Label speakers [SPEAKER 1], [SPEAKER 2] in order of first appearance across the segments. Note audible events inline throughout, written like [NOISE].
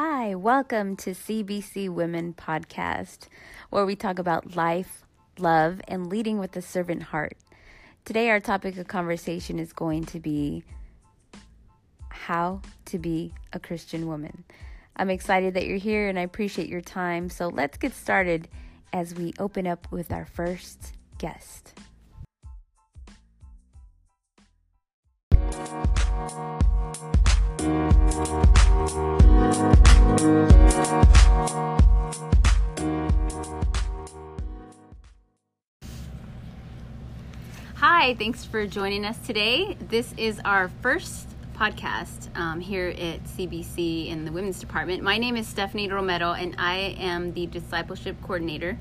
[SPEAKER 1] Hi, welcome to CBC Women Podcast, where we talk about life, love, and leading with a servant heart. Today, our topic of conversation is going to be how to be a Christian woman. I'm excited that you're here and I appreciate your time. So let's get started as we open up with our first guest. Hi, thanks for joining us today. This is our first podcast um, here at CBC in the women's department. My name is Stephanie Romero, and I am the discipleship coordinator.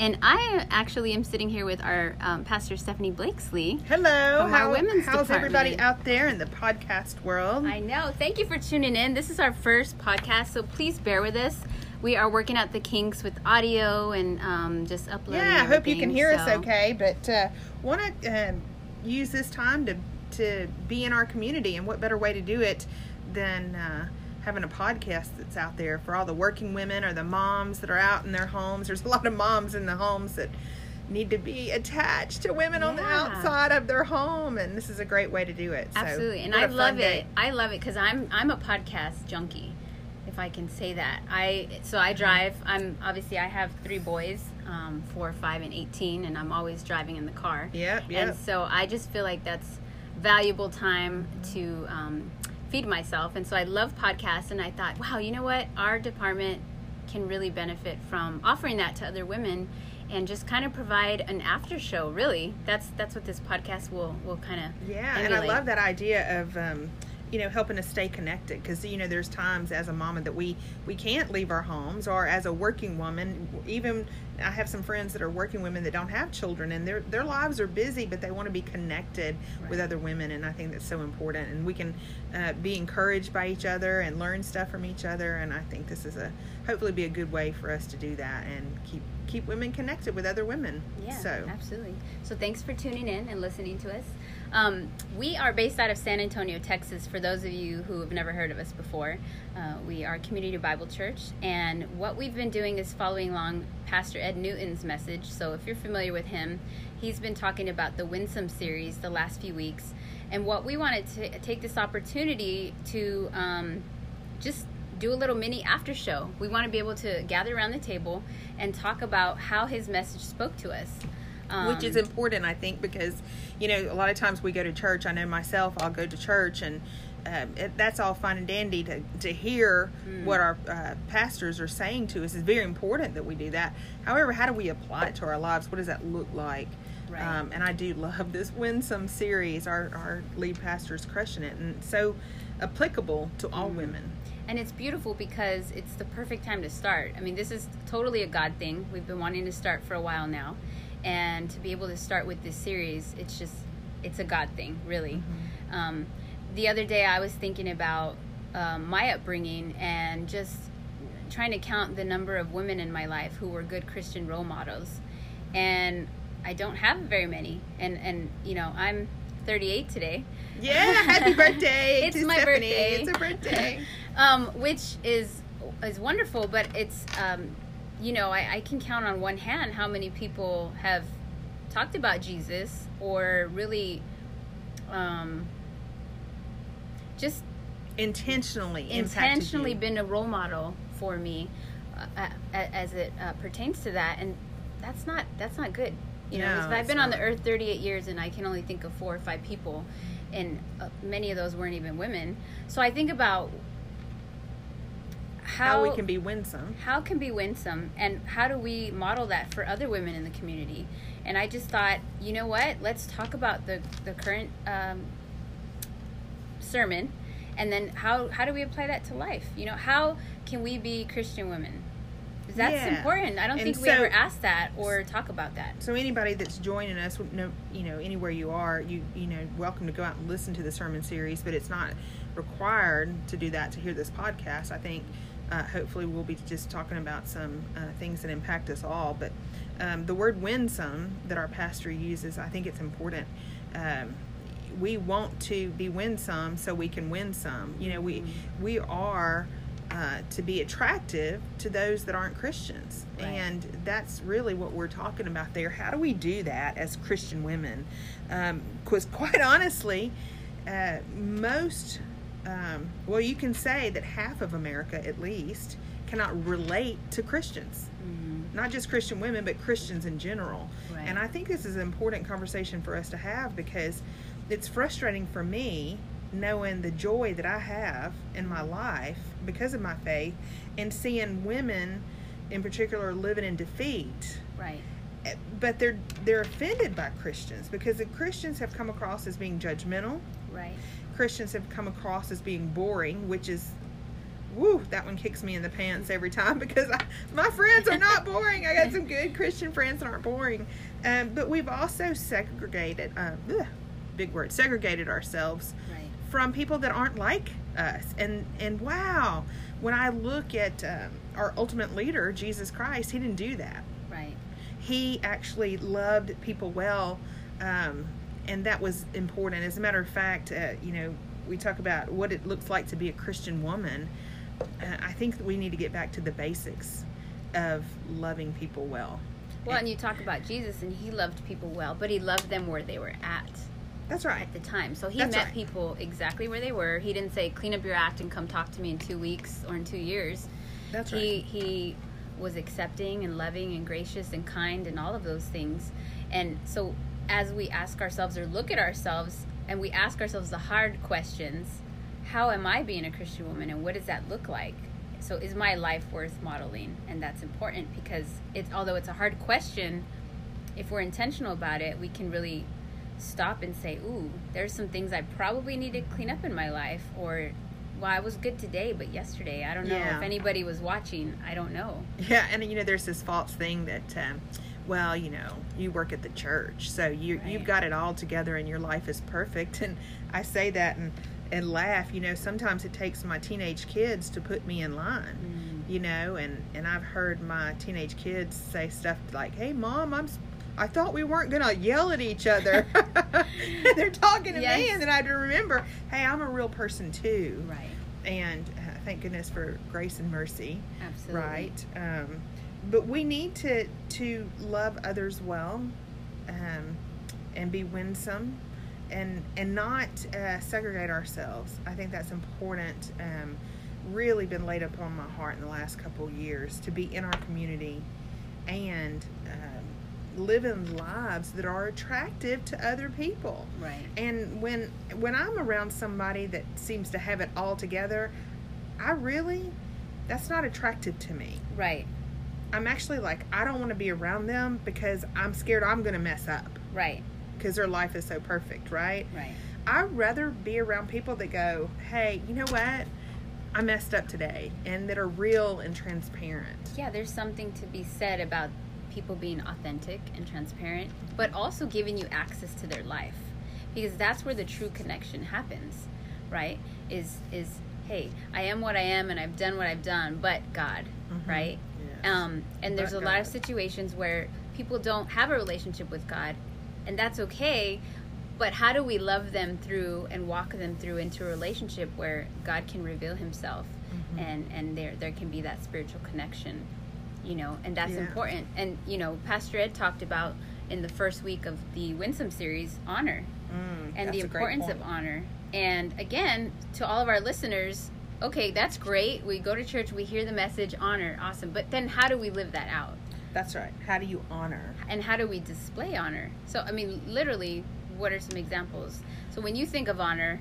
[SPEAKER 1] And I actually am sitting here with our um, pastor Stephanie Blakesley.
[SPEAKER 2] Hello,
[SPEAKER 1] From our
[SPEAKER 2] How-
[SPEAKER 1] women's
[SPEAKER 2] how's everybody out there in the podcast world?
[SPEAKER 1] I know. Thank you for tuning in. This is our first podcast, so please bear with us. We are working out the kinks with audio and um, just uploading.
[SPEAKER 2] yeah, I hope you can hear us okay. But uh, want to um, use this time to to be in our community, and what better way to do it than uh, having a podcast that's out there for all the working women or the moms that are out in their homes. There's a lot of moms in the homes that need to be attached to women on the outside of their home, and this is a great way to do it. So,
[SPEAKER 1] Absolutely, and
[SPEAKER 2] I
[SPEAKER 1] I
[SPEAKER 2] a fun
[SPEAKER 1] love
[SPEAKER 2] day.
[SPEAKER 1] it. I love it because I'm I'm a podcast junkie, if I can say that. I so I drive. I'm obviously I have three boys, um, four, five, and eighteen, and I'm always driving in the car.
[SPEAKER 2] Yeah, yep.
[SPEAKER 1] And so I just feel like that's valuable time to um, feed myself, and so I love podcasts. And I thought, wow, you know what, our department can really benefit from offering that to other women. And just kind of provide an after show. Really, that's that's what this podcast will will kind of
[SPEAKER 2] Yeah, and I love that idea of um, you know helping us stay connected because you know there's times as a mama that we we can't leave our homes or as a working woman even I have some friends that are working women that don't have children and their their lives are busy but they want to be connected with other women and I think that's so important and we can uh, be encouraged by each other and learn stuff from each other and I think this is a hopefully be a good way for us to do that and keep keep women connected with other women.
[SPEAKER 1] Yeah,
[SPEAKER 2] so
[SPEAKER 1] absolutely. So thanks for tuning in and listening to us. Um, we are based out of San Antonio, Texas. For those of you who have never heard of us before, uh, we are Community Bible Church, and what we've been doing is following along Pastor Ed Newton's message. So if you're familiar with him, he's been talking about the Winsome series the last few weeks, and what we wanted to take this opportunity to um, just do a little mini after show. We want to be able to gather around the table and talk about how his message spoke to us.
[SPEAKER 2] Which is
[SPEAKER 1] Um,
[SPEAKER 2] important i think because you know a lot of times we go to church i know myself i'll go to church and um, it, that's all fine and dandy to, to hear
[SPEAKER 1] Hmm.
[SPEAKER 2] what our uh, pastors are saying to us It's very important that we do that however how do we apply it to our lives what does that look like
[SPEAKER 1] Right.
[SPEAKER 2] um, and i do love this winsome series our, our lead pastor is crushing it and so applicable to all
[SPEAKER 1] Hmm.
[SPEAKER 2] women
[SPEAKER 1] and it's beautiful because it's the perfect time to start. I mean, this is totally a God thing. We've been wanting to start for a while now, and to be able to start with this series, it's just it's a God thing, really. Um, the other day, I was thinking about um, my upbringing and just trying to count the number of women in my life who were good Christian role models, and I don't have very many. And and you know, I'm 38 today.
[SPEAKER 2] yeah happy birthday [LAUGHS]
[SPEAKER 1] It's my
[SPEAKER 2] Stephanie.
[SPEAKER 1] birthday.
[SPEAKER 2] it's a birthday [LAUGHS]
[SPEAKER 1] um, which is is wonderful, but it's um, you know I, I can count on one hand how many people have talked about Jesus or really um, just
[SPEAKER 2] intentionally
[SPEAKER 1] intentionally been a role model for me uh, as it uh, pertains to that, and that's not that's not good. You know, 'cause
[SPEAKER 2] No,
[SPEAKER 1] I've been on the earth 38 years, and I can only think of four or five people, and uh, many of those weren't even women. So I think about how,
[SPEAKER 2] how we can be winsome
[SPEAKER 1] how can be winsome and how do we model that for other women in the community and i just thought you know what let's talk about the the current um, sermon and then how how do we apply that to life you know how can we be christian women? that's
[SPEAKER 2] Yeah.
[SPEAKER 1] important i don't
[SPEAKER 2] And
[SPEAKER 1] think we ever ask that or talk about that
[SPEAKER 2] So anybody that's joining us, no, you know, anywhere you are, you you know, welcome to go out and listen to the sermon series. But it's not required to do that to hear this podcast. I think uh, hopefully we'll be just talking about some uh, things that impact us all. But um, the word winsome that our pastor uses, I think it's important. Um, we want to be winsome so we can win some. You know, we we are uh, to be attractive to those that aren't Christians.
[SPEAKER 1] Right.
[SPEAKER 2] And that's really what we're talking about there. How do we do that as Christian women? Because, quite [LAUGHS] honestly, uh, most, um, well, you can say that half of America at least cannot relate to Christians.
[SPEAKER 1] Mhm.
[SPEAKER 2] Not just Christian women, but Christians in general.
[SPEAKER 1] Right.
[SPEAKER 2] And I think this is an important conversation for us to have because it's frustrating for me knowing the joy that I have in my life because of my faith and seeing women in particular living in defeat
[SPEAKER 1] Right.
[SPEAKER 2] Eh, but they're they're offended by Christians because the Christians have come across as being judgmental
[SPEAKER 1] Right.
[SPEAKER 2] Christians have come across as being boring which is woo that one kicks me in the pants every time [LAUGHS] because I, my friends are not boring I got some good Christian friends that aren't boring um, but we've also segregated uh, ugh, big word segregated ourselves
[SPEAKER 1] Right.
[SPEAKER 2] from people that aren't like us and and wow when i look at um, our ultimate leader jesus christ he didn't do that
[SPEAKER 1] Right.
[SPEAKER 2] he actually loved people well um, and that was important as a matter of fact uh, you know we talk about what it looks like to be a christian woman uh, i think that we need to get back to the basics of loving people well
[SPEAKER 1] Well, and you talk about Jesus, and he loved people well, but he loved them where they were at
[SPEAKER 2] that's right
[SPEAKER 1] at the time. So he
[SPEAKER 2] That's
[SPEAKER 1] met
[SPEAKER 2] right.
[SPEAKER 1] people exactly where they were. He didn't say, "Clean up your act and come talk to me in two weeks or in two years."
[SPEAKER 2] that's
[SPEAKER 1] he
[SPEAKER 2] right
[SPEAKER 1] he was accepting and loving and gracious and kind and all of those things. And so as we ask ourselves or look at ourselves and we ask ourselves the hard questions, how am I being a Christian woman and what does that look like? So is my life worth modeling? And that's important because it's although it's a hard question, if we're intentional about it, we can really stop and say, "Ooh, there's some things I probably need to clean up in my life," or "Well, I was good today, but yesterday, I don't know
[SPEAKER 2] Yeah.
[SPEAKER 1] if anybody was watching. I don't know."
[SPEAKER 2] Yeah, and you know, there's this false thing that, um, well, you know, you work at the church, so you
[SPEAKER 1] Right.
[SPEAKER 2] you've got it all together, and your life is perfect. And I say that and and laugh. You know, sometimes it takes my teenage kids to put me in line.
[SPEAKER 1] Mm.
[SPEAKER 2] You know, and and I've heard my teenage kids say stuff like, "Hey, mom, I'm." I thought we weren't gonna yell at each other. [LAUGHS] they're talking to me, and then I had to remember, hey, I'm a real person too.
[SPEAKER 1] Right.
[SPEAKER 2] And uh, thank goodness for grace and mercy
[SPEAKER 1] Absolutely.
[SPEAKER 2] right um, but we need to to love others well um, and be winsome and and not uh, segregate ourselves i think that's important um, really been laid upon my heart in the last couple of years to be in our community and um, living lives that are attractive to other people
[SPEAKER 1] Right.
[SPEAKER 2] and when when I'm around somebody that seems to have it all together, I really that's not attractive to me.
[SPEAKER 1] Right.
[SPEAKER 2] I'm actually like I don't want to be around them because I'm scared I'm going to mess up
[SPEAKER 1] Right.
[SPEAKER 2] because their life is so perfect, right?
[SPEAKER 1] Right.
[SPEAKER 2] I'd rather be around people that go, "Hey, you know what? I messed up today," and that are real and transparent.
[SPEAKER 1] Yeah, there's something to be said about people being authentic and transparent, but also giving you access to their life. Because that's where the true connection happens, right? Is is hey, I am what I am and I've done what I've done, but God,
[SPEAKER 2] Mhm.
[SPEAKER 1] right? Um, and there's a lot of situations where people don't have a relationship with God, and that's okay. But how do we love them through and walk them through into a relationship where God can reveal Himself,
[SPEAKER 2] Mhm.
[SPEAKER 1] and and there there can be that spiritual connection, you know, and that's
[SPEAKER 2] Yeah.
[SPEAKER 1] important. And you know, Pastor Ed talked about in the first week of the Winsome series honor
[SPEAKER 2] Mm,
[SPEAKER 1] and the importance of honor. And again, to all of our listeners, okay, that's great. We go to church, we hear the message, honor, awesome. But then how do we live that out?
[SPEAKER 2] That's right. How do you honor?
[SPEAKER 1] And how do we display honor? So, I mean, literally, what are some examples? So, when you think of honor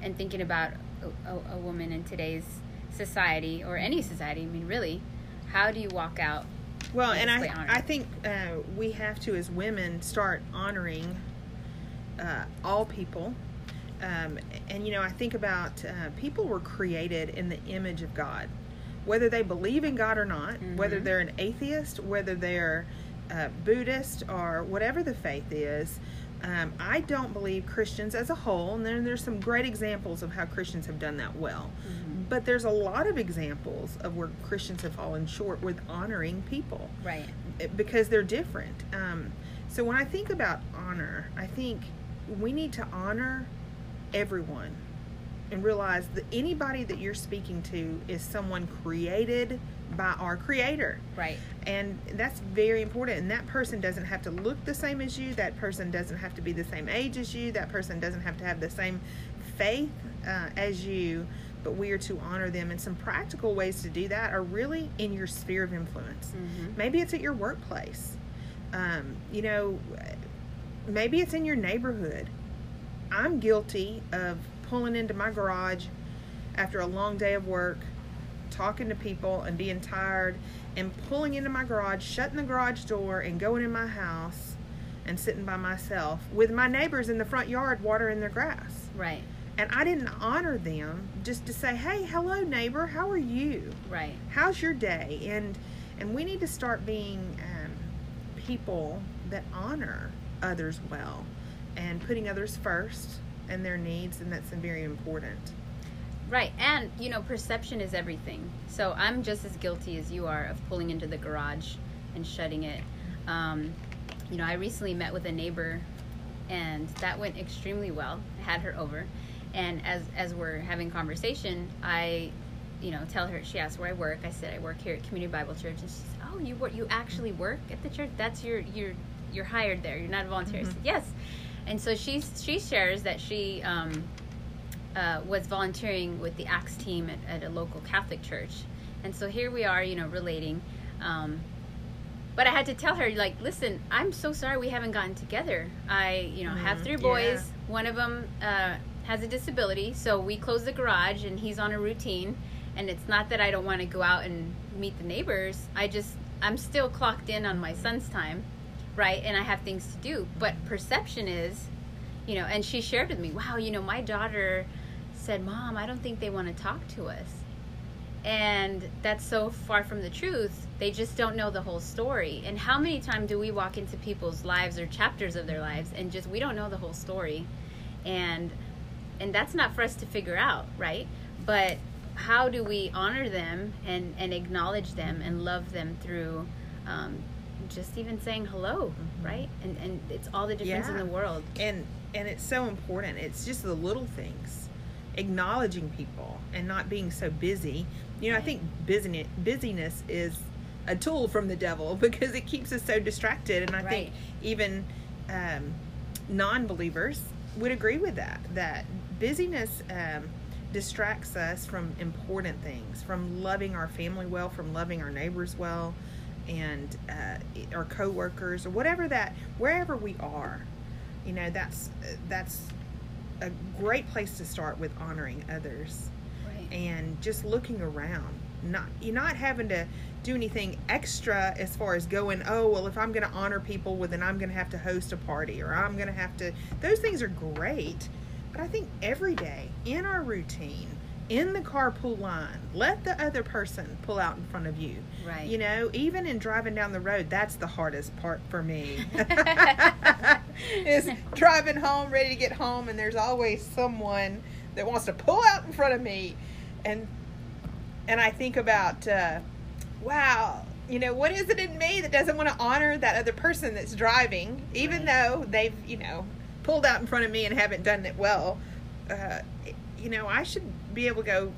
[SPEAKER 1] and thinking about a, a, a woman in today's society or any society, I mean, really, how do you walk out?
[SPEAKER 2] Well,
[SPEAKER 1] and
[SPEAKER 2] and I,
[SPEAKER 1] honor.
[SPEAKER 2] I think uh, we have to, as women, start honoring uh, all people. Um, and, you know, I think about uh, people were created in the image of God. Whether they believe in God or not, whether
[SPEAKER 1] Mhm.
[SPEAKER 2] they're an atheist, whether they're uh, Buddhist, or whatever the faith is, um, I don't believe Christians as a whole, and then there's some great examples of how Christians have done that well. But there's a lot of examples of where Christians have fallen short with honoring people
[SPEAKER 1] Right.
[SPEAKER 2] because they're different. Um, so when I think about honor, I think we need to honor everyone, and realize that anybody that you're speaking to is someone created by our creator.
[SPEAKER 1] Right.
[SPEAKER 2] and that's very important. And that person doesn't have to look the same as you. That person doesn't have to be the same age as you. That person doesn't have to have the same faith uh, as you. But we are to honor them. And some practical ways to do that are really in your sphere of influence.
[SPEAKER 1] Mhm.
[SPEAKER 2] maybe it's at your workplace. Um, you know maybe it's in your neighborhood i'm guilty of pulling into my garage after a long day of work talking to people and being tired and pulling into my garage shutting the garage door and going in my house and sitting by myself with my neighbors in the front yard watering their grass.
[SPEAKER 1] Right.
[SPEAKER 2] and i didn't honor them just to say hey hello neighbor. How are you?
[SPEAKER 1] Right.
[SPEAKER 2] how's your day? And and we need to start being um, people that honor others well and putting others first and their needs and that's very important
[SPEAKER 1] Right. And, you know, perception is everything. So I'm just as guilty as you are of pulling into the garage and shutting it. Um, you know, I recently met with a neighbor and that went extremely well. I had her over. And as, as we're having conversation, I, you know, tell her, she asked where I work. I said, I work here at Community Bible Church. And she said, oh, you work, you actually work at the church? That's your, you're, you're hired there. You're not a volunteer. I said, yes. And so she, she shares that she, um, uh, was volunteering with the Acts team at, at a local Catholic church. And so here we are, you know, relating. Um, but I had to tell her, like, listen, I'm so sorry we haven't gotten together. I, you know, have
[SPEAKER 2] Mhm,
[SPEAKER 1] three boys.
[SPEAKER 2] yeah.
[SPEAKER 1] One of them uh, has a disability, so we close the garage and he's on a routine. And it's not that I don't want to go out and meet the neighbors. I just, I'm still clocked in on my son's time, right? And I have things to do. But perception is, you know, and she shared with me, wow, you know, my daughter said, Mom, I don't think they want to talk to us. And that's so far from the truth. They just don't know the whole story. And how many times do we walk into people's lives or chapters of their lives and just we don't know the whole story? And and that's not for us to figure out, right? But how do we honor them and, and acknowledge them and love them through um, just even saying hello, right? And and it's all the difference in the world.
[SPEAKER 2] and and it's so important. It's just the little things acknowledging people and not being so busy. You know i think busyness busyness is a tool from the devil [LAUGHS] because it keeps us so distracted. And i think even um, non-believers would agree with that that busyness um, distracts us from important things from loving our family well from loving our neighbors well and uh, our coworkers or whatever that wherever we are you know that's that's a great place to start with honoring others
[SPEAKER 1] Right.
[SPEAKER 2] and just looking around not you're not having to do anything extra as far as going oh well if i'm going to honor people well then i'm going to have to host a party or i'm going to have to those things are great but i think every day in our routine in the carpool line let the other person pull out in front of you
[SPEAKER 1] Right.
[SPEAKER 2] you know even in driving down the road that's the hardest part for me [LAUGHS] is driving home ready to get home and there's always someone that wants to pull out in front of me and and i think about uh, wow you know what is it in me that doesn't want to honor that other person that's driving even
[SPEAKER 1] Right.
[SPEAKER 2] though they've you know pulled out in front of me and haven't done it well uh, you know i should be able to go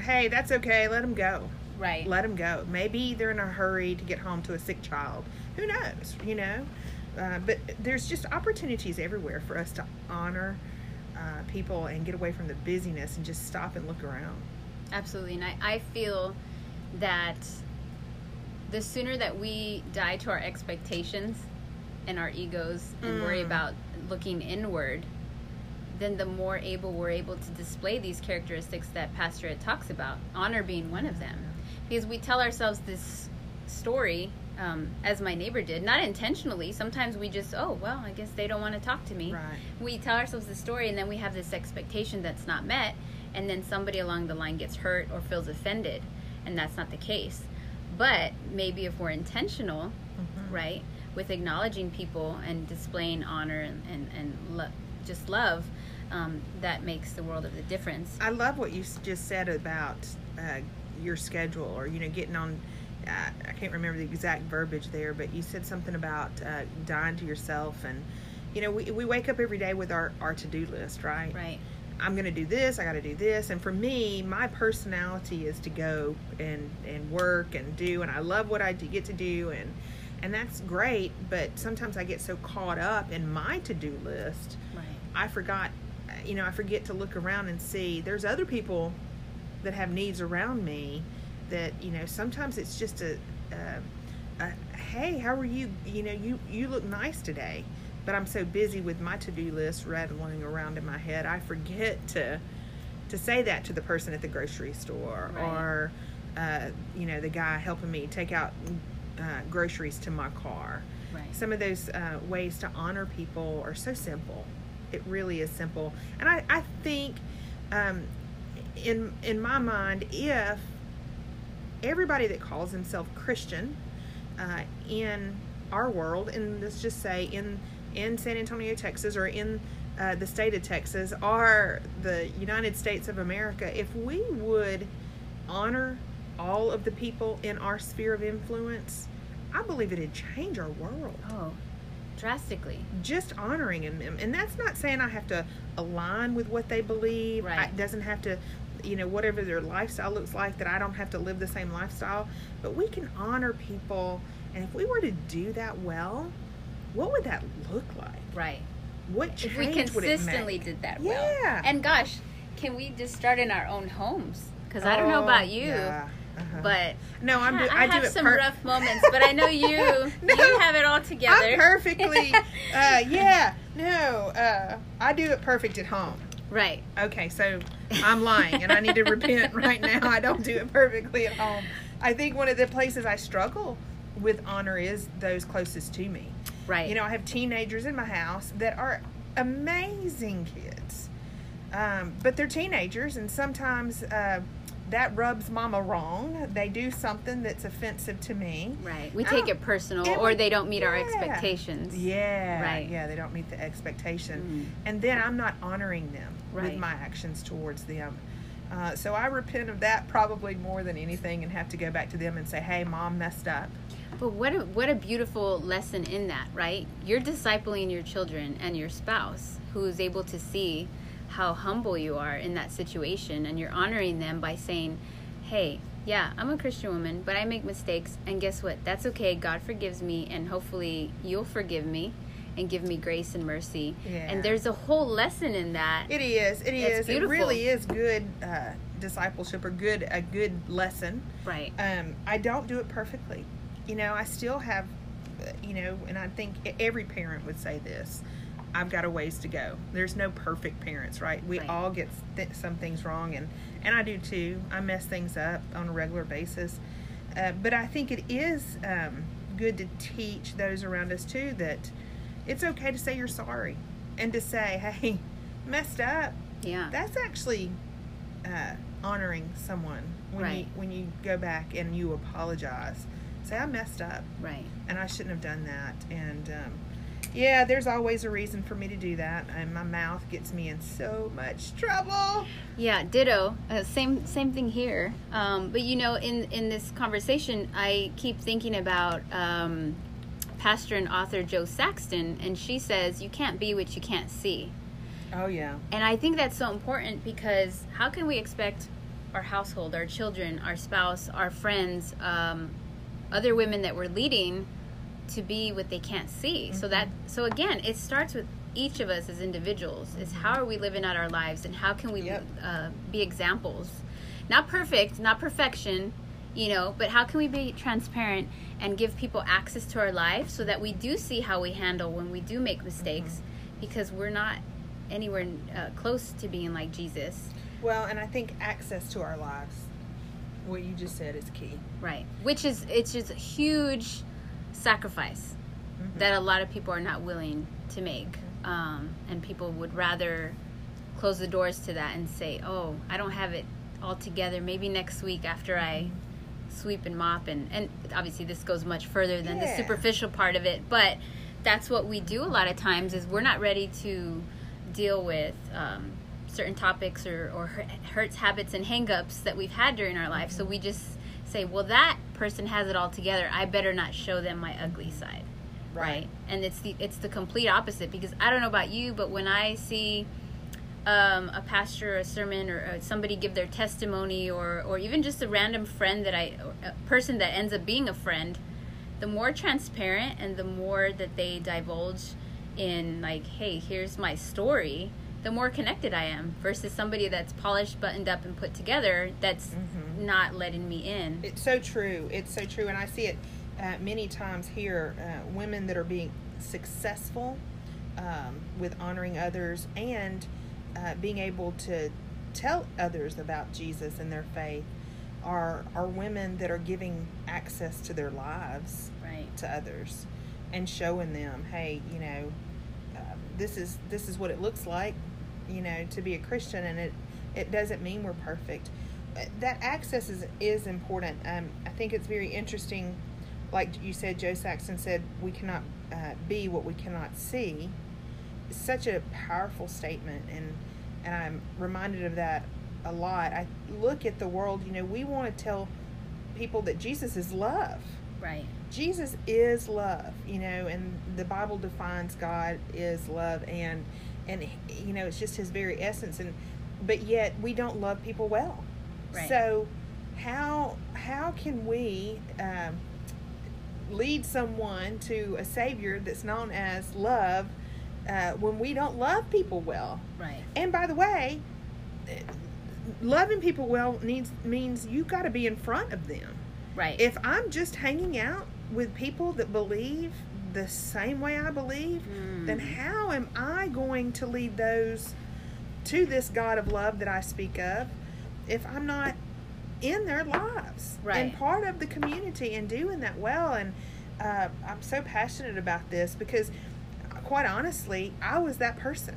[SPEAKER 2] hey that's okay let them go
[SPEAKER 1] Right.
[SPEAKER 2] let them go. Maybe they're in a hurry to get home to a sick child. Who knows? You know, uh, but there's just opportunities everywhere for us to honor uh, people and get away from the busyness and just stop and look around.
[SPEAKER 1] Absolutely. And I, I feel that the sooner that we die to our expectations and our egos and worry
[SPEAKER 2] Mm.
[SPEAKER 1] about looking inward, then the more able we're able to display these characteristics that Pastor Ed talks about, honor being one of them. Because we tell ourselves this story, um, as my neighbor did, not intentionally. Sometimes we just, oh, well, I guess they don't want to talk to me
[SPEAKER 2] Right.
[SPEAKER 1] we tell ourselves the story and then we have this expectation that's not met and then somebody along the line gets hurt or feels offended and that's not the case but maybe if we're intentional
[SPEAKER 2] Mm-hmm.
[SPEAKER 1] right with acknowledging people and displaying honor and, and, and lo- just love um, that makes the world of the difference
[SPEAKER 2] I love what you just said about uh, your schedule or, you know, getting on. Uh, I can't remember the exact verbiage there, but you said something about uh, dying to yourself. And, you know, we, we wake up every day with our, our to do list, right?
[SPEAKER 1] right
[SPEAKER 2] I'm going to do this, I got to do this. And for me, my personality is to go and, and work and do, and I love what I do, get to do. And, and that's great, but sometimes I get so caught up in my to do list,
[SPEAKER 1] Right.
[SPEAKER 2] I forgot, you know, I forget to look around and see there's other people that have needs around me that, you know, sometimes it's just a, a, a hey, how are you? You know, you, you look nice today but I'm so busy with my to-do list rattling around in my head, I forget to to say that to the person at the grocery store
[SPEAKER 1] Right.
[SPEAKER 2] or uh, you know the guy helping me take out uh, groceries to my car.
[SPEAKER 1] Right.
[SPEAKER 2] Some of those uh, ways to honor people are so simple. It really is simple, and I I think um, in in my mind if everybody that calls himself Christian uh, in our world, and let's just say in in San Antonio, Texas, or in uh, the state of Texas, or the United States of America, if we would honor all of the people in our sphere of influence, I believe it'd change our world.
[SPEAKER 1] Oh, drastically.
[SPEAKER 2] Just honoring them, and that's not saying I have to align with what they believe.
[SPEAKER 1] Right.
[SPEAKER 2] It doesn't have to, you know, whatever their lifestyle looks like. That I don't have to live the same lifestyle, but we can honor people, and if we were to do that well, what would that look like?
[SPEAKER 1] Right.
[SPEAKER 2] What
[SPEAKER 1] If
[SPEAKER 2] change
[SPEAKER 1] we
[SPEAKER 2] would it
[SPEAKER 1] consistently did that
[SPEAKER 2] Yeah.
[SPEAKER 1] And gosh, can we just start in our own homes? Because I don't know
[SPEAKER 2] Oh,
[SPEAKER 1] about you,
[SPEAKER 2] yeah. Uh-huh.
[SPEAKER 1] but
[SPEAKER 2] no, I'm do,
[SPEAKER 1] I,
[SPEAKER 2] I, do
[SPEAKER 1] have some
[SPEAKER 2] per-
[SPEAKER 1] rough [LAUGHS] moments. But I know you. [LAUGHS]
[SPEAKER 2] No.
[SPEAKER 1] you have it all together.
[SPEAKER 2] I'm perfectly. [LAUGHS] uh, yeah, no, uh, I do it perfect at home.
[SPEAKER 1] Right.
[SPEAKER 2] Okay, so I'm lying, and I need to repent right now. I don't do it perfectly at home. I think one of the places I struggle with honor is those closest to me.
[SPEAKER 1] Right.
[SPEAKER 2] You know, I have teenagers in my house that are amazing kids, um, but they're teenagers, and sometimes uh, that rubs mama wrong. They do something that's offensive to me.
[SPEAKER 1] Right. We take
[SPEAKER 2] don't-
[SPEAKER 1] it personal,
[SPEAKER 2] and
[SPEAKER 1] or
[SPEAKER 2] we-
[SPEAKER 1] they don't meet our expectations.
[SPEAKER 2] Yeah,
[SPEAKER 1] Right.
[SPEAKER 2] Yeah, they don't meet the expectation,
[SPEAKER 1] Mhm.
[SPEAKER 2] and then I'm not honoring them
[SPEAKER 1] Right.
[SPEAKER 2] with my actions towards them. Uh, so I repent of that probably more than anything, and have to go back to them and say, "Hey, mom messed up."
[SPEAKER 1] But what a, what a beautiful lesson in that, right? You're discipling your children and your spouse who is able to see how humble you are in that situation and you're honoring them by saying, "Hey, yeah, I'm a Christian woman, but I make mistakes and guess what? That's okay. God forgives me and hopefully you'll forgive me and give me grace and mercy."
[SPEAKER 2] Yeah.
[SPEAKER 1] And there's a whole lesson in that.
[SPEAKER 2] It is. It
[SPEAKER 1] is.
[SPEAKER 2] is. It really is good uh, discipleship or good a good lesson.
[SPEAKER 1] right.
[SPEAKER 2] Um, I don't do it perfectly. You know, I still have, uh, you know, and I think every parent would say this. I've got a ways to go. There's no perfect parents, right? We
[SPEAKER 1] Right.
[SPEAKER 2] all get th- some things wrong, and and I do too. I mess things up on a regular basis. Uh, but I think it is um, good to teach those around us too that it's okay to say you're sorry and to say, "Hey, [LAUGHS] messed up."
[SPEAKER 1] Yeah.
[SPEAKER 2] That's actually uh, honoring someone when you when you go back and you apologize. Say I messed up
[SPEAKER 1] right.
[SPEAKER 2] and I shouldn't have done that. And um, yeah, there's always a reason for me to do that, and my mouth gets me in so much trouble.
[SPEAKER 1] Yeah, ditto. Uh, same same thing here. Um, but you know, in in this conversation, I keep thinking about um, pastor and author Jo Saxton, and she says you can't be what you can't see.
[SPEAKER 2] Oh yeah,
[SPEAKER 1] And I think that's so important because how can we expect our household, our children, our spouse, our friends, um, other women that we're leading to be what they can't see? So that so again, it starts with each of us as individuals. Is how are we living out our lives, and how can we
[SPEAKER 2] Yep.
[SPEAKER 1] uh, be examples? Not perfect, not perfection, you know, but how can we be transparent and give people access to our life so that we do see how we handle when we do make mistakes, because we're not anywhere uh, close to being like Jesus.
[SPEAKER 2] well, and I think access to our lives, what you just said, is key.
[SPEAKER 1] Right. Which is it's just huge sacrifice
[SPEAKER 2] Mhm.
[SPEAKER 1] that a lot of people are not willing to make. Um, and people would rather close the doors to that and say, "Oh, I don't have it all together. Maybe next week after I sweep and mop." And and obviously this goes much further than the superficial part of it, but that's what we do a lot of times is we're not ready to deal with um, certain topics or, or hurts habits and hangups that we've had during our life so we just say well that person has it all together. I better not show them my ugly side. Right, and it's the it's the complete opposite because i don't know about you but when i see um, a pastor or a sermon or uh, somebody give their testimony or or even just a random friend that I person that ends up being a friend, the more transparent and the more that they divulge in like, hey, here's my story, the more connected I am versus somebody that's polished, buttoned up, and put together that's
[SPEAKER 2] Mhm.
[SPEAKER 1] not letting me in.
[SPEAKER 2] It's so true. It's so true, and I see it uh, many times here. Uh, women that are being successful um, with honoring others and uh, being able to tell others about Jesus and their faith are are women that are giving access to their lives
[SPEAKER 1] right.
[SPEAKER 2] to others and showing them, hey, you know, uh, this is this is what it looks like, you know, to be a Christian, and it it doesn't mean we're perfect. That access is is important. Um, I think it's very interesting, like you said, Jo Saxton said, we cannot uh, be what we cannot see. It's such a powerful statement, and and I'm reminded of that a lot. I look at the world. You know, we want to tell people that Jesus is love.
[SPEAKER 1] Right.
[SPEAKER 2] Jesus is love, you know, and the Bible defines God is love, and and you know it's just His very essence, and but yet we don't love people well.
[SPEAKER 1] Right.
[SPEAKER 2] So how how can we um, lead someone to a Savior that's known as love uh, when we don't love people well?
[SPEAKER 1] Right.
[SPEAKER 2] And by the way, loving people well needs means you got to be in front of them
[SPEAKER 1] Right.
[SPEAKER 2] if I'm just hanging out with people that believe the same way I believe, then
[SPEAKER 1] Mm.
[SPEAKER 2] how am I going to lead those to this God of love that I speak of if I'm not in their lives and part of the community and doing that well? And uh, I'm so passionate about this because, quite honestly, I was that person.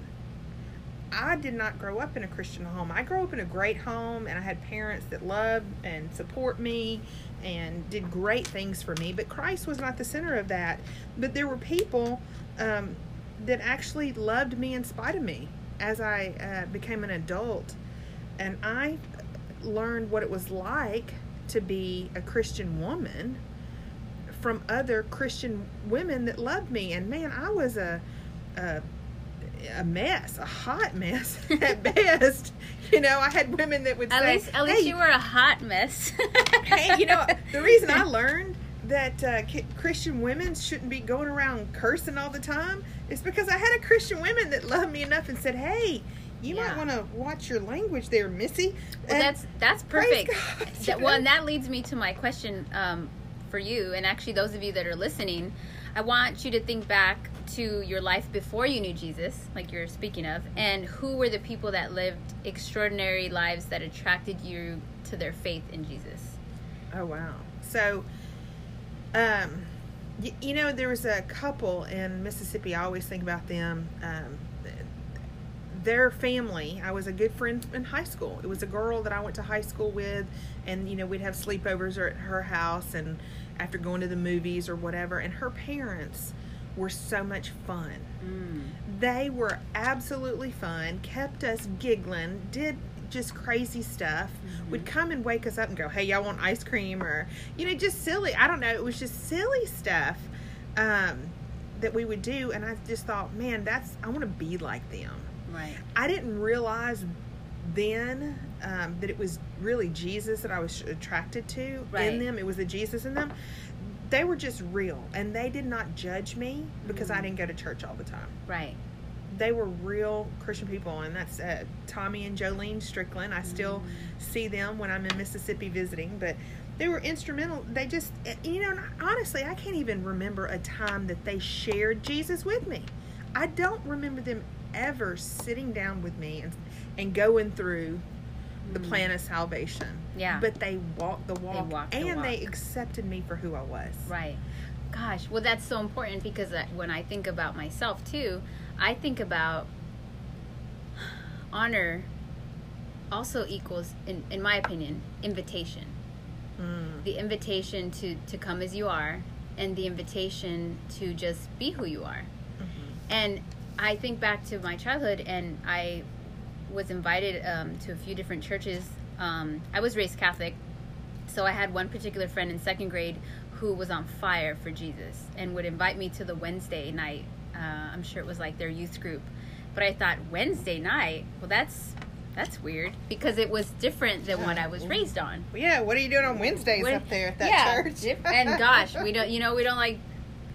[SPEAKER 2] I did not grow up in a Christian home. I grew up in a great home and I had parents that loved and support me and did great things for me, but Christ was not the center of that. But there were people um, that actually loved me in spite of me as I uh, became an adult. And I learned what it was like to be a Christian woman from other Christian women that loved me. And man, I was a, a a mess, a hot mess [LAUGHS] at best. You know, I had women that would
[SPEAKER 1] At
[SPEAKER 2] say,
[SPEAKER 1] least, at least
[SPEAKER 2] "Hey,
[SPEAKER 1] you were a hot mess. [LAUGHS]
[SPEAKER 2] hey, you know, the reason I [LAUGHS] learned that uh, Christian women shouldn't be going around cursing all the time is because I had a Christian women that loved me enough and said, "Hey, you
[SPEAKER 1] Yeah.
[SPEAKER 2] might want to watch your language there, Missy."
[SPEAKER 1] Well,
[SPEAKER 2] And
[SPEAKER 1] that's that's perfect.
[SPEAKER 2] God,
[SPEAKER 1] That, well, and that leads me to my question um, for you, and actually those of you that are listening. I want you to think back to your life before you knew Jesus, like you're speaking of, and who were the people that lived extraordinary lives that attracted you to their faith in Jesus.
[SPEAKER 2] Oh wow! So, um, y- you know, there was a couple in Mississippi. I always think about them. Um, their family. I was a good friend in high school. It was a girl that I went to high school with, and you know, we'd have sleepovers at her house, and after going to the movies or whatever. And her parents were so much fun. They were absolutely fun, kept us giggling, did just crazy stuff. Would come and wake us up and go, "Hey, y'all want ice cream?" or you know, just silly. I don't know. It was just silly stuff um, that we would do, and I just thought, man, that's I want to be like them.
[SPEAKER 1] Right.
[SPEAKER 2] I didn't realize then um, that it was really Jesus that I was attracted to
[SPEAKER 1] Right.
[SPEAKER 2] in them. It was the Jesus in them. They were just real, and they did not judge me because I
[SPEAKER 1] Mhm.
[SPEAKER 2] didn't go to church all the time.
[SPEAKER 1] Right.
[SPEAKER 2] They were real Christian people, and that's uh, Tommy and Jolene Strickland. I still see them when I'm in Mississippi visiting, but they were instrumental. They just, eh, you know, honestly, I can't even remember a time that they shared Jesus with me. I don't remember them ever sitting down with me and, and going through the
[SPEAKER 1] Mm.
[SPEAKER 2] plan of salvation.
[SPEAKER 1] Yeah.
[SPEAKER 2] But they walked the walk,
[SPEAKER 1] walked the
[SPEAKER 2] and they accepted me for who I was.
[SPEAKER 1] Right. Gosh, well, that's so important because when I think about myself too, I think about honor also equals, in, in my opinion, invitation.
[SPEAKER 2] Mm.
[SPEAKER 1] The invitation to, to come as you are, and the invitation to just be who you are.
[SPEAKER 2] Mhm.
[SPEAKER 1] And I think back to my childhood, and I was invited um, to a few different churches. Um, I was raised Catholic, so I had one particular friend in second grade who was on fire for Jesus and would invite me to the Wednesday night. Uh, I'm sure it was like their youth group. But I thought Wednesday night. Well, that's that's weird because it was different than what I was raised on.
[SPEAKER 2] Yeah, what are you doing on Wednesdays
[SPEAKER 1] What-
[SPEAKER 2] up there at that
[SPEAKER 1] yeah,
[SPEAKER 2] church? [LAUGHS]
[SPEAKER 1] and gosh, we don't. You know, we don't like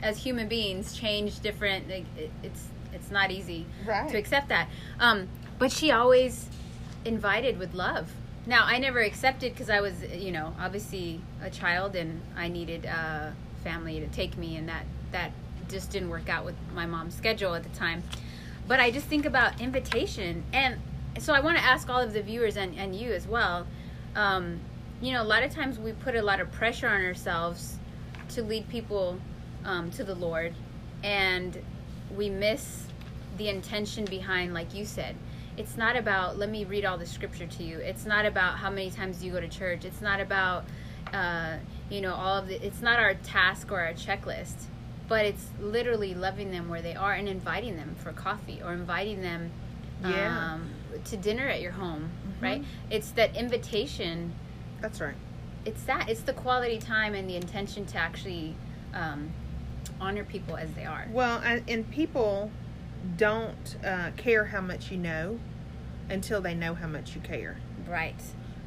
[SPEAKER 1] as human beings change different. Like, it, it's it's not easy
[SPEAKER 2] Right.
[SPEAKER 1] to accept that. Um, but she always invited with love. Now I never accepted because I was, you know, obviously a child and I needed uh, family to take me, and that that just didn't work out with my mom's schedule at the time. But I just think about invitation, and so I want to ask all of the viewers and, and you as well. Um, you know, a lot of times we put a lot of pressure on ourselves to lead people um, to the Lord, and we miss the intention behind, like you said. It's not about let me read all the scripture to you. It's not about how many times you go to church. It's not about uh, you know all of the. It's not our task or our checklist, but it's literally loving them where they are and inviting them for coffee or inviting them
[SPEAKER 2] Yeah.
[SPEAKER 1] um, to dinner at your home.
[SPEAKER 2] Mhm.
[SPEAKER 1] Right? It's that invitation
[SPEAKER 2] That's right.
[SPEAKER 1] it's that it's the quality time and the intention to actually um, honor people as they are
[SPEAKER 2] Well, and, and people don't uh, care how much you know until they know how much you care.
[SPEAKER 1] right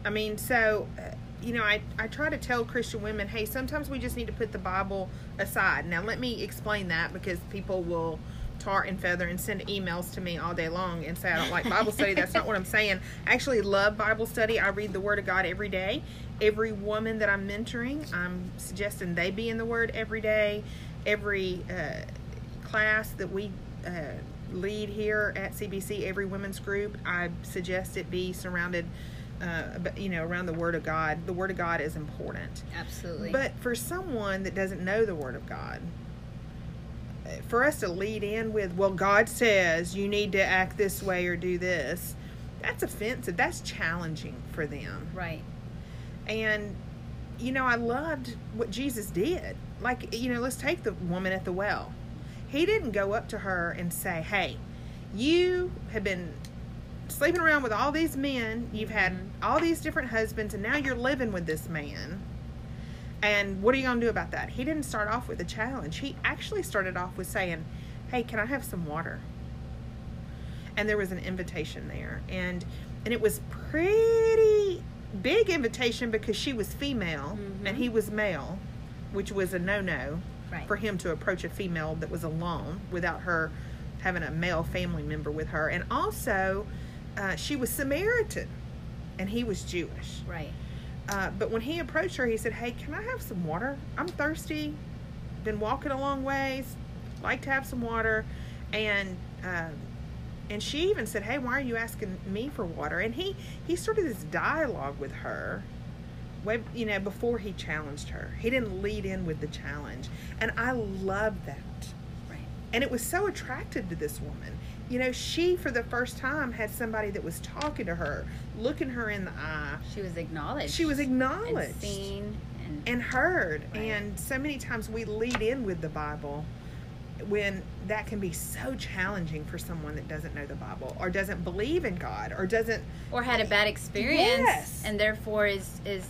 [SPEAKER 2] I mean, so, uh, you know, I, I try to tell Christian women, hey, sometimes we just need to put the Bible aside. Now, let me explain that because people will tar and feather and send emails to me all day long and say I don't like Bible study. That's not what I'm saying. I actually love Bible study. I read the Word of God every day. Every woman that I'm mentoring, I'm suggesting they be in the Word every day. Every uh, class that we uh, lead here at CBC, every women's group, I suggest it be surrounded, uh, you know, around the Word of God. The Word of God is important.
[SPEAKER 1] absolutely
[SPEAKER 2] But for someone that doesn't know the Word of God, uh, for us to lead in with, well, God says you need to act this way or do this, that's offensive. That's challenging for them.
[SPEAKER 1] right
[SPEAKER 2] And, you know, I loved what Jesus did. Like, you know, let's take the woman at the well. He didn't go up to her and say, hey, you have been sleeping around with all these men, you've had
[SPEAKER 1] Mhm.
[SPEAKER 2] all these different husbands, and now you're living with this man. And what are you going to do about that? He didn't start off with a challenge. He actually started off with saying, hey, can I have some water? and there was an invitation there and and it was pretty big invitation because she was female
[SPEAKER 1] Mhm.
[SPEAKER 2] and he was male which was a no-no
[SPEAKER 1] right
[SPEAKER 2] for him to approach a female that was alone without her having a male family member with her and also uh, she was samaritan and he was jewish
[SPEAKER 1] right
[SPEAKER 2] uh, but when he approached her, he said, "Hey, can I have some water? I'm thirsty. Been walking a long ways. Like to have some water." And uh, and she even said, "Hey, why are you asking me for water?" And he he started this dialogue with her. Way, you know, before he challenged her, he didn't lead in with the challenge, and I love that
[SPEAKER 1] right
[SPEAKER 2] and it was so attractive to this woman. You know, she for the first time had somebody that was talking to her, looking her in the eye.
[SPEAKER 1] she was acknowledged
[SPEAKER 2] She was acknowledged and
[SPEAKER 1] seen and,
[SPEAKER 2] and heard.
[SPEAKER 1] Right.
[SPEAKER 2] And so many times we lead in with the Bible when that can be so challenging for someone that doesn't know the Bible or doesn't believe in God or doesn't
[SPEAKER 1] or had a bad experience
[SPEAKER 2] Yes.
[SPEAKER 1] and therefore is is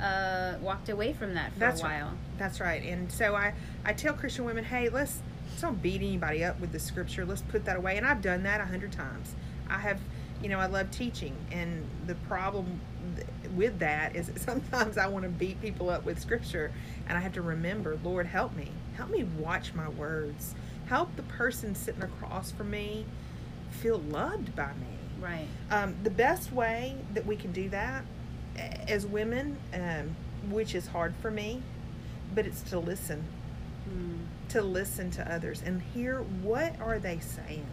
[SPEAKER 1] uh, walked away from that for
[SPEAKER 2] That's
[SPEAKER 1] a
[SPEAKER 2] right.
[SPEAKER 1] while
[SPEAKER 2] That's right. And so I, I tell Christian women, hey, let's, let's don't beat anybody up with the scripture. Let's put that away. And I've done that a hundred times. I have, you know, I love teaching. And the problem th- with that is that [LAUGHS] sometimes I want to beat people up with scripture. And I have to remember, Lord, help me. Help me watch my words. Help the person sitting across from me feel loved by me.
[SPEAKER 1] right
[SPEAKER 2] Um, the best way that we can do that as women, um, which is hard for me, but it's to listen,
[SPEAKER 1] Mm,
[SPEAKER 2] to listen to others and hear what are they saying.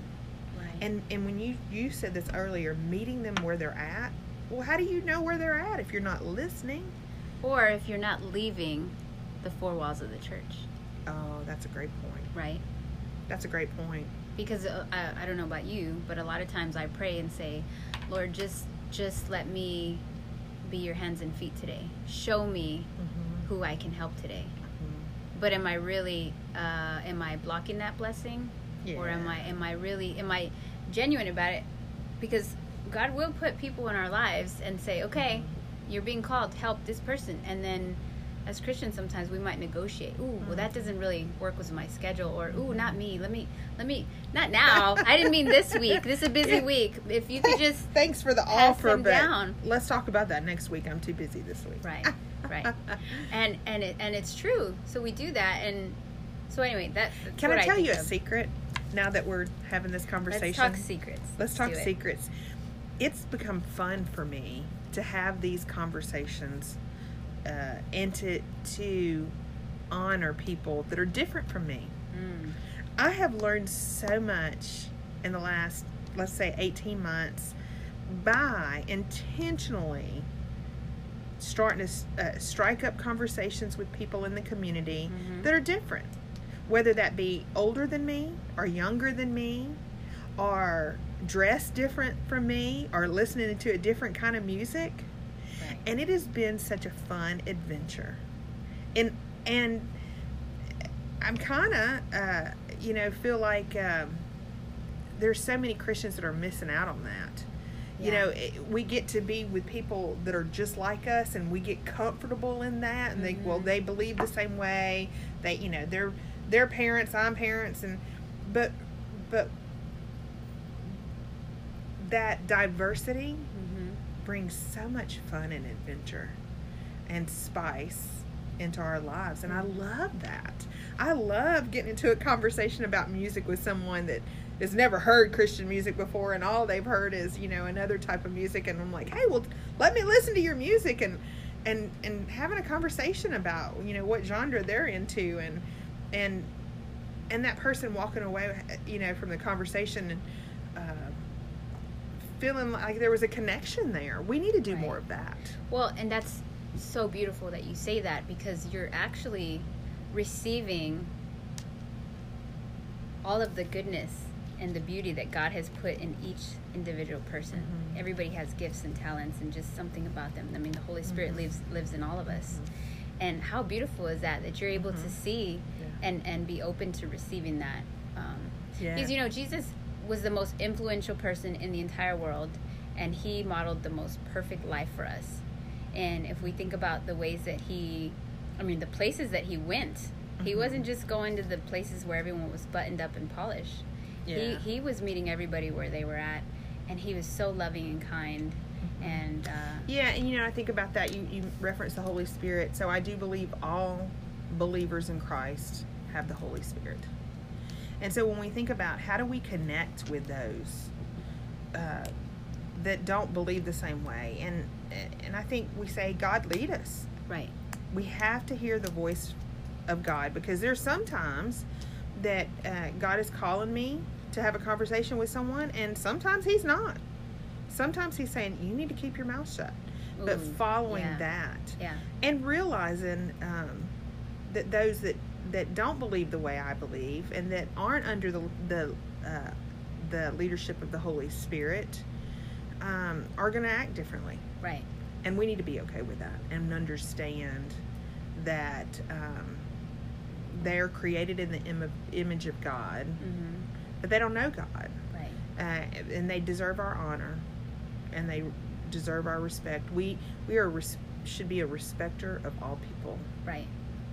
[SPEAKER 1] right
[SPEAKER 2] And and when you you said this earlier, meeting them where they're at. Well, how do you know where they're at if you're not listening?
[SPEAKER 1] or if you're not leaving the four walls of the church
[SPEAKER 2] Oh, that's a great point.
[SPEAKER 1] right
[SPEAKER 2] That's a great point.
[SPEAKER 1] because uh, I, I don't know about you but a lot of times i pray and say lord just just let me be your hands and feet today. Show me
[SPEAKER 2] Mm-hmm.
[SPEAKER 1] who i can help today. But am i really uh, am i blocking that blessing? Or am i am i really am i genuine about it? Because god will put people in our lives and say okay you're being called. To help this person. And then as Christians, sometimes we might negotiate. Ooh, well, that doesn't really work with my schedule, or ooh, not me. Let me, let me, not now. I didn't mean this week. This is a busy week. If you could just, [LAUGHS]
[SPEAKER 2] Thanks for the offer, but
[SPEAKER 1] down.
[SPEAKER 2] let's talk about that next week. I'm too busy this week.
[SPEAKER 1] right, [LAUGHS] right, and and it and it's true. So we do that, and so anyway, that.
[SPEAKER 2] Can I tell
[SPEAKER 1] think
[SPEAKER 2] you a
[SPEAKER 1] of.
[SPEAKER 2] secret now that we're having this conversation?
[SPEAKER 1] Let's talk secrets.
[SPEAKER 2] Let's talk
[SPEAKER 1] do it.
[SPEAKER 2] secrets. It's become fun for me to have these conversations uh, and to to honor people that are different from me.
[SPEAKER 1] Mm,
[SPEAKER 2] I have learned so much in the last, let's say, 18 months by intentionally starting to uh, strike up conversations with people in the community
[SPEAKER 1] Mhm.
[SPEAKER 2] that are different. Whether that be older than me, or younger than me, or dressed different from me, or listening to a different kind of music. And it has been such a fun adventure. And and i'm kind of uh, you know feel like um, there's so many christians that are missing out on that. You know it, we get to be with people that are just like us and we get comfortable in that and they well
[SPEAKER 1] Mhm.
[SPEAKER 2] they believe the same way. They you know they're they're parents i'm parents and but but that diversity brings so much fun and adventure and spice into our lives and I love that. I love getting into a conversation about music with someone that has never heard Christian music before and all they've heard is, you know, another type of music and I'm like, "Hey, well, let me listen to your music and and and having a conversation about, you know, what genre they're into and and and that person walking away, you know, from the conversation and uh, feeling like there was a connection there. We need to do
[SPEAKER 1] Right.
[SPEAKER 2] more of that.
[SPEAKER 1] Well, and that's so beautiful that you say that because you're actually receiving all of the goodness and the beauty that God has put in each individual person.
[SPEAKER 2] Mhm.
[SPEAKER 1] Everybody has gifts and talents and just something about them. I mean, the Holy Spirit
[SPEAKER 2] Mhm.
[SPEAKER 1] lives lives in all of us. And how beautiful is that that you're able to
[SPEAKER 2] Mhm.
[SPEAKER 1] see
[SPEAKER 2] Yeah.
[SPEAKER 1] and and be open to receiving that. Um,
[SPEAKER 2] Yeah.
[SPEAKER 1] because you know Jesus was the most influential person in the entire world, and he modeled the most perfect life for us. And if we think about the ways that he, I mean, the places that he went, he
[SPEAKER 2] Mhm.
[SPEAKER 1] wasn't just going to the places where everyone was buttoned up and polished.
[SPEAKER 2] Yeah.
[SPEAKER 1] He he was meeting everybody where they were at, and he was so loving and kind. And uh,
[SPEAKER 2] Yeah, and you know, I think about that. You you reference the Holy Spirit, so I do believe all believers in Christ have the Holy Spirit. And so when we think about how do we connect with those uh, that don't believe the same way, and and I think we say, God lead us.
[SPEAKER 1] right,
[SPEAKER 2] we have to hear the voice of God because there's sometimes that uh, God is calling me to have a conversation with someone, and sometimes He's not. Sometimes He's saying, You need to keep your mouth shut. But following
[SPEAKER 1] yeah.
[SPEAKER 2] that
[SPEAKER 1] yeah,
[SPEAKER 2] and realizing um, that those that, that don't believe the way I believe and that aren't under the, the, uh, the leadership of the Holy Spirit um, are going to act differently.
[SPEAKER 1] Right,
[SPEAKER 2] and we need to be okay with that and understand that um, they're created in the Im- image of God,
[SPEAKER 1] hmm
[SPEAKER 2] but they don't know God,
[SPEAKER 1] right,
[SPEAKER 2] uh, and they deserve our honor, and they deserve our respect. We we are res- should be a respecter of all people,
[SPEAKER 1] right,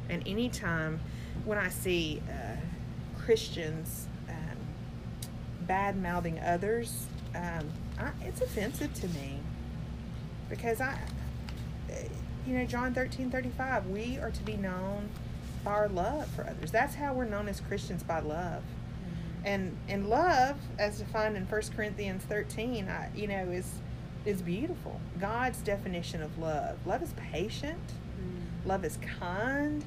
[SPEAKER 2] and anytime when I see uh, Christians um, bad mouthing others, um, I, it's offensive to me because I, you know, John thirteen thirty five, we are to be known by our love for others. That's how we're known as Christians by love.
[SPEAKER 1] Mhm.
[SPEAKER 2] And and love, as defined in 1 Corinthians 13, I, you know, is is beautiful. God's definition of love. Love is patient.
[SPEAKER 1] Mm.
[SPEAKER 2] Love is kind.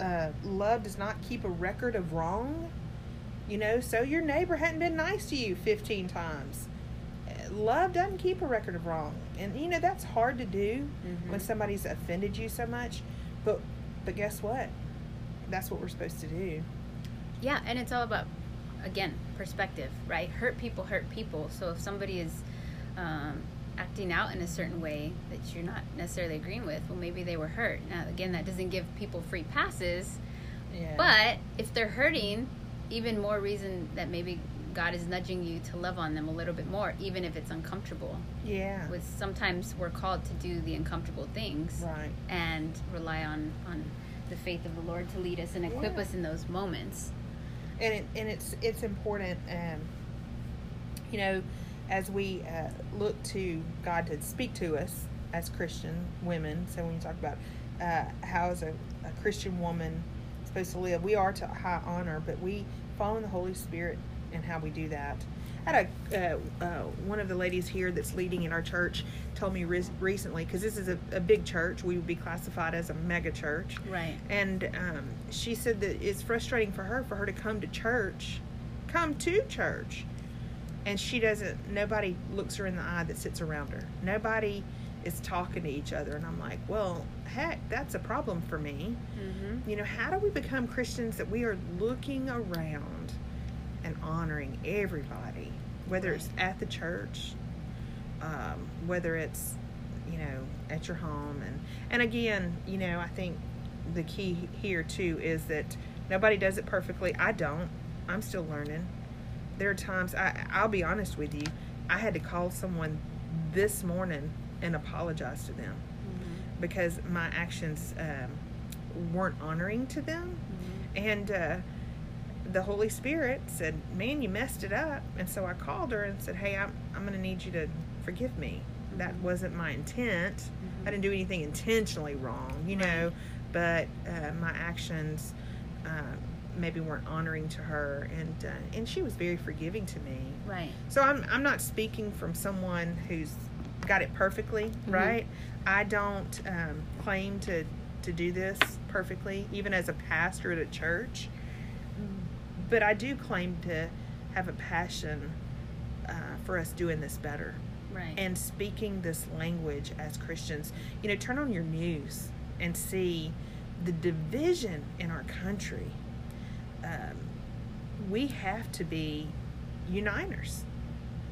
[SPEAKER 2] Uh, love does not keep a record of wrong. You know, so your neighbor hadn't been nice to you 15 times. Uh, Love doesn't keep a record of wrong. And, you know, that's hard to do
[SPEAKER 1] Mhm.
[SPEAKER 2] when somebody's offended you so much. But, but guess what? That's what we're supposed to do.
[SPEAKER 1] Yeah, and it's all about again perspective, right? Hurt people hurt people. So if somebody is um, acting out in a certain way that you're not necessarily agreeing with, well, maybe they were hurt. Now, again, that doesn't give people free passes,
[SPEAKER 2] Yeah.
[SPEAKER 1] but if they're hurting, even more reason that maybe God is nudging you to love on them a little bit more, even if it's uncomfortable.
[SPEAKER 2] Yeah.
[SPEAKER 1] With sometimes we're called to do the uncomfortable things,
[SPEAKER 2] right.
[SPEAKER 1] and rely on on the faith of the Lord to lead us and equip
[SPEAKER 2] Yeah.
[SPEAKER 1] us in those moments.
[SPEAKER 2] and it, and it's it's important um, you know as we uh, look to God to speak to us as Christian women so when you talk about uh, how is a, a Christian woman supposed to live? We are to high honor but we follow in the Holy Spirit and how we do that. I had a uh, uh, one of the ladies here that's leading in our church told me re- recently because this is a, a big church we would be classified as a mega church.
[SPEAKER 1] Right.
[SPEAKER 2] and um, she said that it's frustrating for her for her to come to church, come to church, and she doesn't. Nobody looks her in the eye that sits around her. Nobody is talking to each other, and I'm like, well, heck, that's a problem for me.
[SPEAKER 1] Mm-hmm.
[SPEAKER 2] You know, how do we become Christians that we are looking around and honoring everybody, whether it's at the church, um, whether it's you know at your home, and and again, you know, I think the key here too is that nobody does it perfectly. I don't. I'm still learning. There are times I I'll be honest with you. I had to call someone this morning and apologize to them
[SPEAKER 1] Mm-hmm.
[SPEAKER 2] because my actions um, weren't honoring to them.
[SPEAKER 1] Mm-hmm.
[SPEAKER 2] And uh, the Holy Spirit said, Man, you messed it up. And so I called her and said, Hey, I'm, I'm going to need you to forgive me. That
[SPEAKER 1] Mhm.
[SPEAKER 2] wasn't my intent. I didn't do anything intentionally wrong, you know, but uh, my actions uh, maybe weren't honoring to her. And, uh, and she was very forgiving to me.
[SPEAKER 1] Right.
[SPEAKER 2] So I'm I'm not speaking from someone who's got it perfectly,
[SPEAKER 1] Mhm.
[SPEAKER 2] right? I don't um, claim to to do this perfectly, even as a pastor at a church. But I do claim to have a passion uh, for us doing this better
[SPEAKER 1] Right.
[SPEAKER 2] and speaking this language as Christians. You know, turn on your news and see the division in our country. Um, we have to be uniters.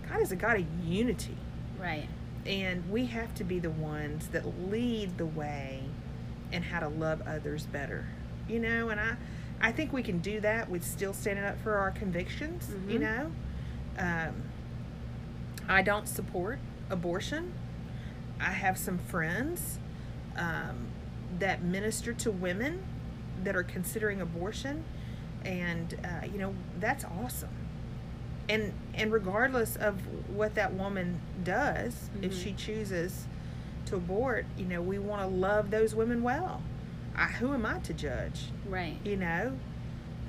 [SPEAKER 2] God is a God of unity,
[SPEAKER 1] right.
[SPEAKER 2] and we have to be the ones that lead the way in how to love others better. You know, and I, I think we can do that with still standing up for our convictions. You
[SPEAKER 1] Mhm.
[SPEAKER 2] know, um, I don't support abortion. I have some friends um, that minister to women that are considering abortion, and uh, you know that's awesome. And and regardless of what that woman does, if
[SPEAKER 1] Mhm.
[SPEAKER 2] she chooses to abort, you know we want to love those women well. I, who am I to judge?
[SPEAKER 1] Right.
[SPEAKER 2] you know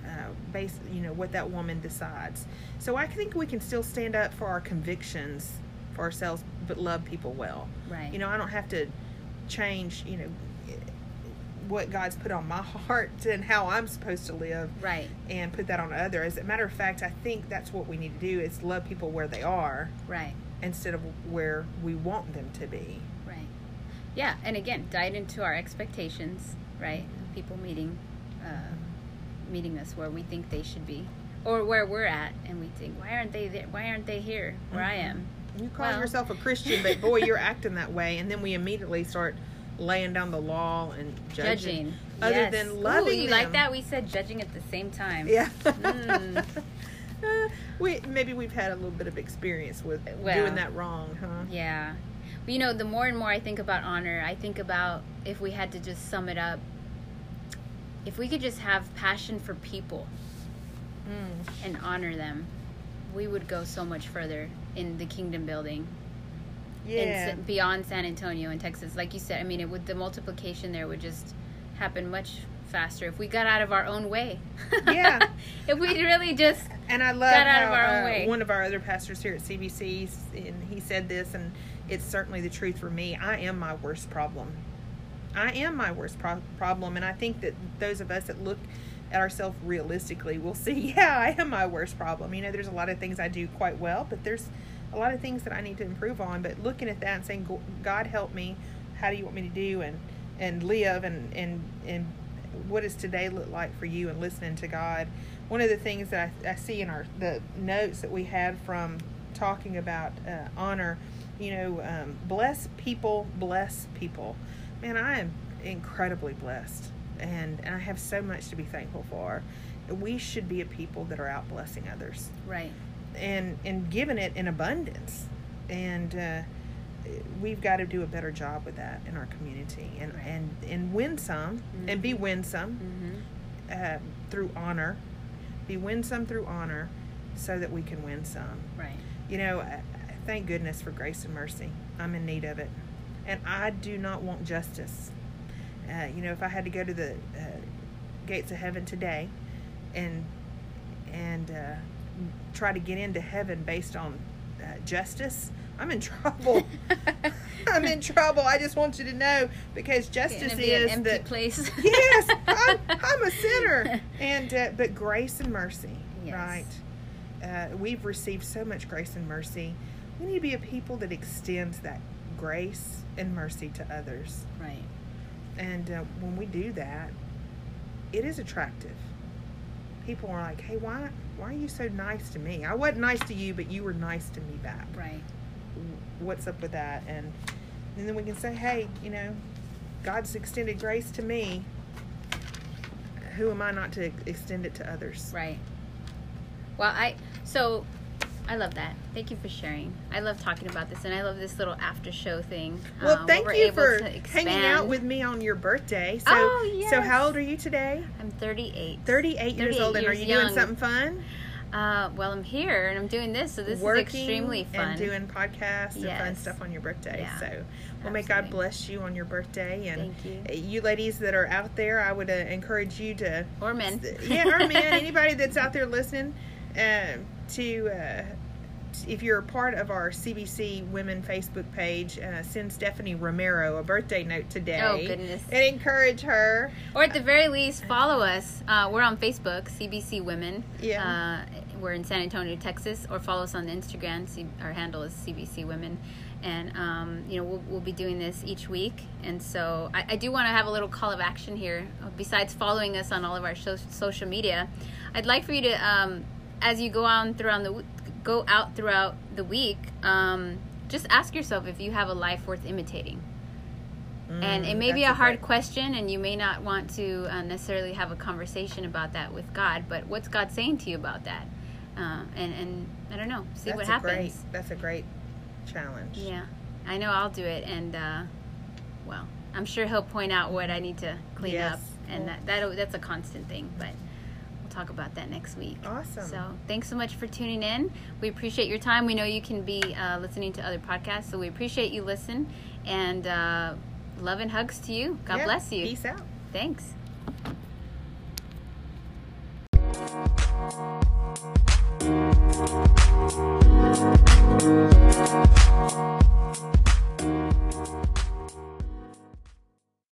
[SPEAKER 2] uh, based you know what that woman decides so i think we can still stand up for our convictions for ourselves but love people well
[SPEAKER 1] Right.
[SPEAKER 2] you know i don't have to change you know what god's put on my heart [LAUGHS] and how i'm supposed to live
[SPEAKER 1] Right.
[SPEAKER 2] and put that on others as a matter of fact i think that's what we need to do is love people where they are
[SPEAKER 1] Right.
[SPEAKER 2] instead of where we want them to be
[SPEAKER 1] Right. Yeah, and again, dive into our expectations, right? People meeting, uh, meeting us where we think they should be, or where we're at, and we think, why aren't they there? Why aren't they here where I am?
[SPEAKER 2] You call
[SPEAKER 1] Well.
[SPEAKER 2] yourself a Christian, but boy, you're acting that way, and then we immediately start laying down the law and judging.
[SPEAKER 1] Judging,
[SPEAKER 2] other
[SPEAKER 1] yes.
[SPEAKER 2] than
[SPEAKER 1] Ooh,
[SPEAKER 2] loving
[SPEAKER 1] you
[SPEAKER 2] them.
[SPEAKER 1] like that? We said judging at the same time.
[SPEAKER 2] Yeah.
[SPEAKER 1] Mm. [LAUGHS]
[SPEAKER 2] Uh, we maybe we've had a little bit of experience with
[SPEAKER 1] Well.
[SPEAKER 2] doing that wrong, huh?
[SPEAKER 1] Yeah. But, you know, the more and more I think about honor, I think about if we had to just sum it up, if we could just have passion for people
[SPEAKER 2] Mm.
[SPEAKER 1] and honor them, we would go so much further in the kingdom building.
[SPEAKER 2] Yeah.
[SPEAKER 1] in, beyond San Antonio in Texas. Like you said, I mean, it would the multiplication there would just happen much faster if we got out of our own way.
[SPEAKER 2] Yeah. [LAUGHS]
[SPEAKER 1] if we really just
[SPEAKER 2] And I love
[SPEAKER 1] got out
[SPEAKER 2] how
[SPEAKER 1] of our own
[SPEAKER 2] uh,
[SPEAKER 1] way.
[SPEAKER 2] one of our other pastors here at CBC, and he said this, and it's certainly the truth for me. I am my worst problem. I am my worst pro- problem, and I think that those of us that look at ourselves realistically will [LAUGHS] see, yeah, I am my worst problem. You know, there's a lot of things I do quite well, but there's a lot of things that I need to improve on. But looking at that and saying, God help me, how do you want me to do and and live and and and what does today look like for you and listening to God. One of the things that I, I see in our the notes that we had from talking about uh, honor, you know, um, bless people, bless people. Man, I am incredibly blessed, and and I have so much to be thankful for. We should be a people that are out blessing others.
[SPEAKER 1] right,
[SPEAKER 2] and and given it in abundance. And uh, we've got to do a better job with that in our community and
[SPEAKER 1] Right.
[SPEAKER 2] and and win some and be winsome
[SPEAKER 1] Mm-hmm.
[SPEAKER 2] uh, through honor. Be winsome through honor so that we can win some.
[SPEAKER 1] Right.
[SPEAKER 2] you know thank goodness for grace and mercy. I'm in need of it. And i do not want justice. Uh, you know if i had to go to the uh, gates of heaven today and and uh, try to get into heaven based on uh, justice i'm in trouble. [LAUGHS] I'm in trouble. I just want you to know because justice
[SPEAKER 1] an
[SPEAKER 2] is
[SPEAKER 1] empty
[SPEAKER 2] that
[SPEAKER 1] place. [LAUGHS]
[SPEAKER 2] yes I'm, I'm a sinner. [LAUGHS] And uh, but grace and mercy
[SPEAKER 1] Yes.
[SPEAKER 2] right? Uh, we've received so much grace and mercy. We need to be a people that extends that grace and mercy to others.
[SPEAKER 1] Right.
[SPEAKER 2] and uh, when we do that it is attractive people are like hey why why are you so nice to me? I wasn't nice to you but you were nice to me back.
[SPEAKER 1] Right.
[SPEAKER 2] what's up with that? And and then we can say hey you know god's extended grace to me. Who am i not to extend it to others?
[SPEAKER 1] Right. Well, I so I love that. Thank you for sharing. I love talking about this, and I love this little after show thing.
[SPEAKER 2] well
[SPEAKER 1] uh,
[SPEAKER 2] thank you for hanging out with me on your birthday so
[SPEAKER 1] Oh,
[SPEAKER 2] so how old are you today
[SPEAKER 1] I'm 38.
[SPEAKER 2] 38 years
[SPEAKER 1] 38
[SPEAKER 2] old and are
[SPEAKER 1] years
[SPEAKER 2] you doing something fun
[SPEAKER 1] Uh, well, I'm here and I'm doing this, so this
[SPEAKER 2] working
[SPEAKER 1] is extremely fun.
[SPEAKER 2] and doing podcasts and fun stuff on your birthday
[SPEAKER 1] Yeah.
[SPEAKER 2] so well may god bless you on your birthday and
[SPEAKER 1] Thank you.
[SPEAKER 2] you ladies that are out there i would uh, encourage you to
[SPEAKER 1] Or men.
[SPEAKER 2] yeah, or man, anybody that's out there listening, uh, [LAUGHS] to uh, if you're a part of our CBC Women Facebook page, uh, send Stephanie Romero a birthday note today.
[SPEAKER 1] Oh, goodness.
[SPEAKER 2] And encourage her.
[SPEAKER 1] Or at the very least, follow us. Uh, we're on Facebook, CBC Women.
[SPEAKER 2] Yeah.
[SPEAKER 1] Uh, we're in San Antonio, Texas. Or follow us on Instagram. Our handle is CBC Women. And, um, you know, we'll, we'll be doing this each week. And so I, I do want to have a little call of action here. Besides following us on all of our so- social media, I'd like for you to, um, as you go on throughout the go out throughout the week, um, just ask yourself if you have a life worth imitating and it may be
[SPEAKER 2] Mm,
[SPEAKER 1] a hard
[SPEAKER 2] great-
[SPEAKER 1] question and you may not want to uh, necessarily have a conversation about that with god but what's god saying to you about that uh, and and i don't know see
[SPEAKER 2] That's
[SPEAKER 1] what happens
[SPEAKER 2] Great, that's a great challenge.
[SPEAKER 1] yeah i know i'll do it and uh, well i'm sure he'll point out what i need to clean
[SPEAKER 2] Yes.
[SPEAKER 1] up and that, that that's a constant thing but talk about that next week.
[SPEAKER 2] Awesome.
[SPEAKER 1] So thanks so much for tuning in. We appreciate your time. We know you can be uh, listening to other podcasts, so we appreciate you listen. And uh, love and hugs to you. God
[SPEAKER 2] yeah.
[SPEAKER 1] bless you.
[SPEAKER 2] Peace out.
[SPEAKER 1] Thanks.